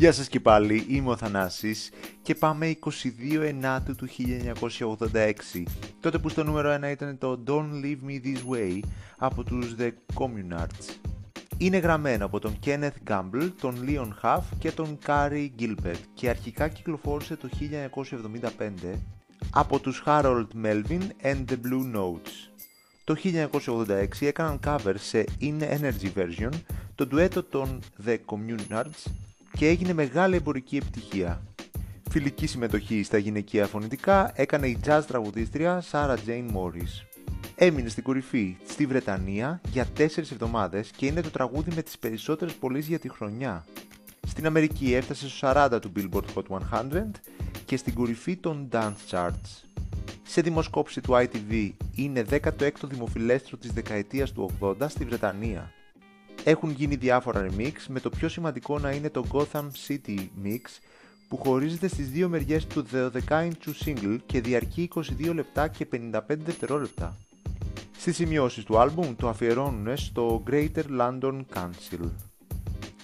Γεια σας και πάλι, είμαι ο Θανάσης και πάμε 22 Ενάτου του 1986, τότε που στο νούμερο 1 ήταν το Don't Leave Me This Way από τους The Communards. Είναι γραμμένο από τον Kenneth Gamble, τον Leon Huff και τον Carrie Gilbert και αρχικά κυκλοφόρησε το 1975 από τους Harold Melvin and the Blue Notes. Το 1986 έκαναν cover σε In Energy Version το ντουέτο των The Communards και έγινε μεγάλη εμπορική επιτυχία. Φιλική συμμετοχή στα γυναικεία φωνητικά έκανε η jazz τραγουδίστρια Sarah Jane Morris. Έμεινε στην κορυφή στη Βρετανία για 4 εβδομάδες και είναι το τραγούδι με τις περισσότερες πωλήσεις για τη χρονιά. Στην Αμερική έφτασε στο 40 του Billboard Hot 100 και στην κορυφή των Dance Charts. Σε δημοσκόπηση του ITV είναι 16ο δημοφιλέστρο της δεκαετίας του 80 στη Βρετανία. Έχουν γίνει διάφορα remix με το πιο σημαντικό να είναι το Gotham City Mix που χωρίζεται στις δύο μεριές του 12 inch single και διαρκεί 22 λεπτά και 55 δευτερόλεπτα. Στις σημειώσεις του άλμπουμ το αφιερώνουν στο Greater London Council.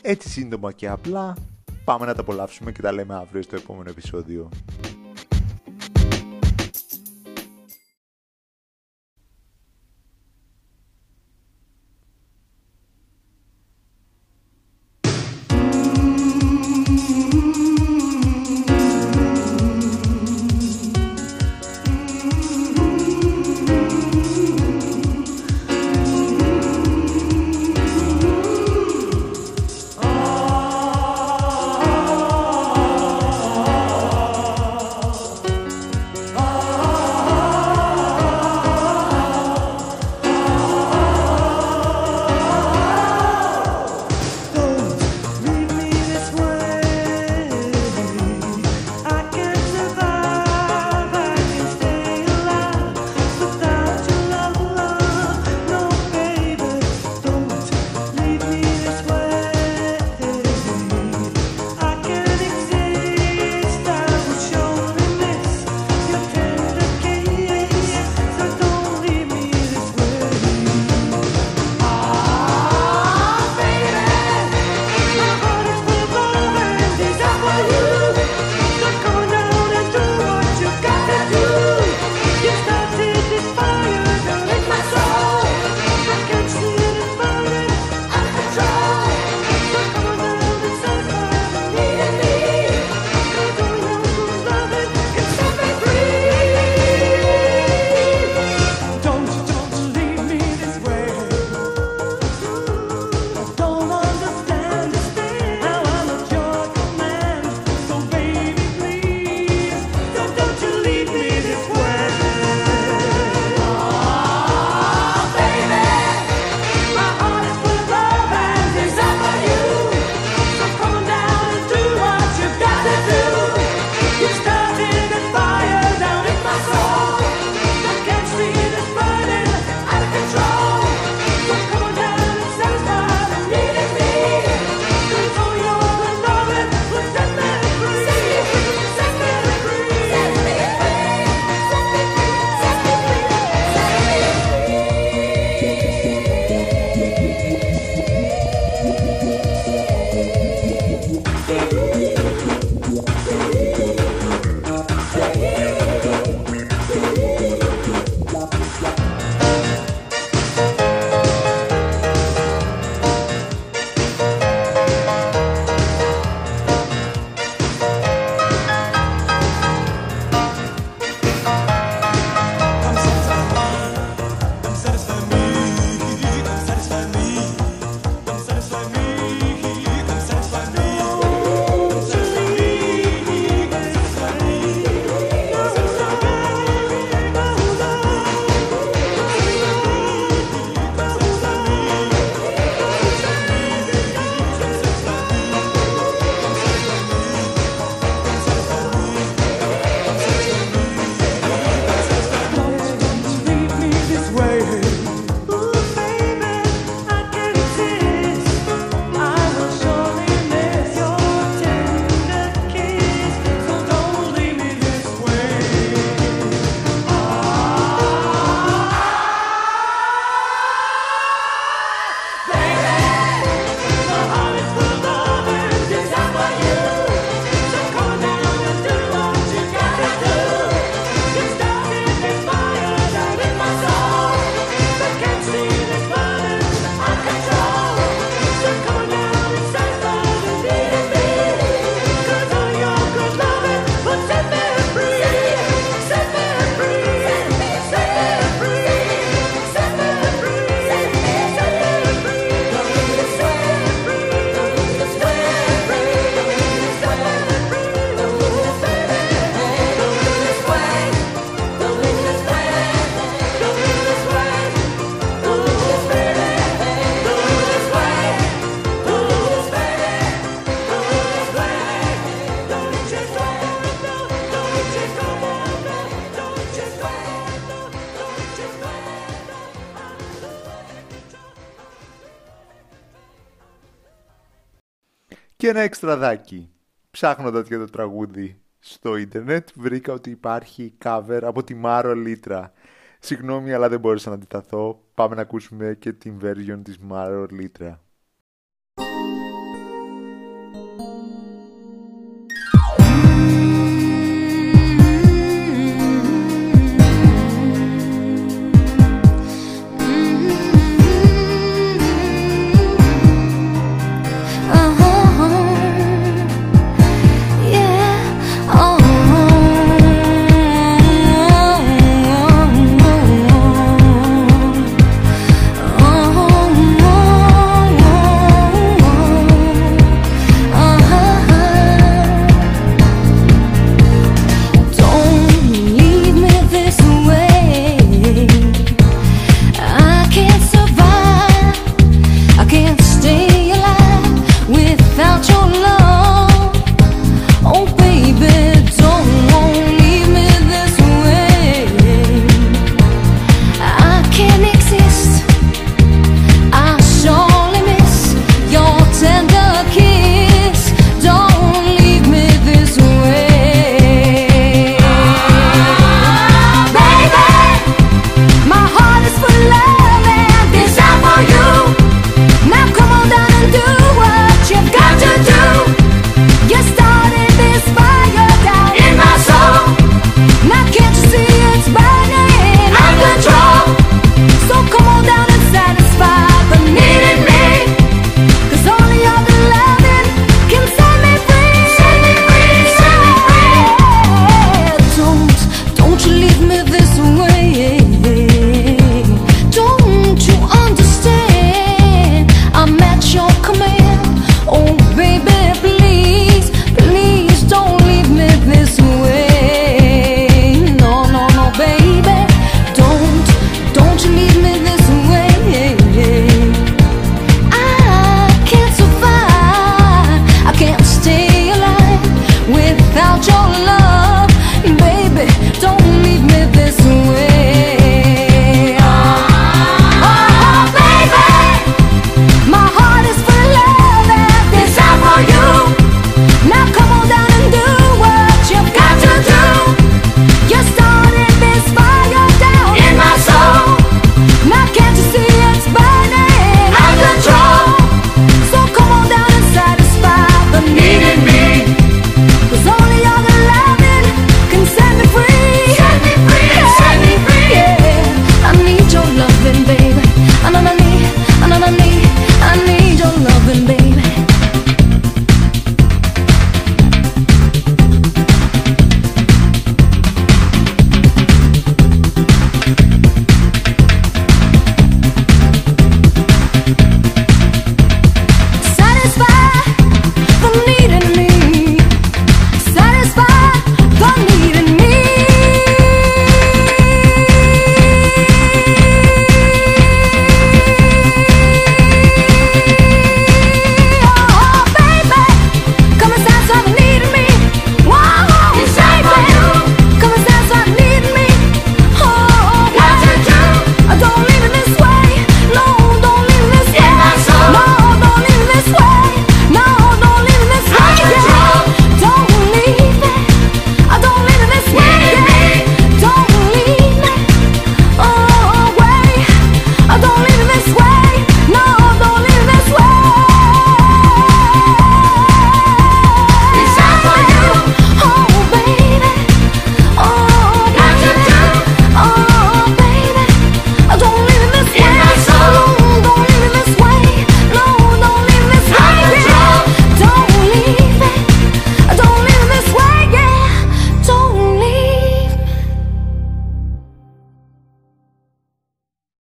Έτσι σύντομα και απλά, πάμε να τα απολαύσουμε και τα λέμε αύριο στο επόμενο επεισόδιο. Και ένα εξτραδάκι. Ψάχνοντας για το τραγούδι στο ίντερνετ βρήκα ότι υπάρχει cover από τη Μάρο Λίτρα. Συγγνώμη αλλά δεν μπόρεσα να αντιταθώ. Πάμε να ακούσουμε και την version της Μάρο Λίτρα.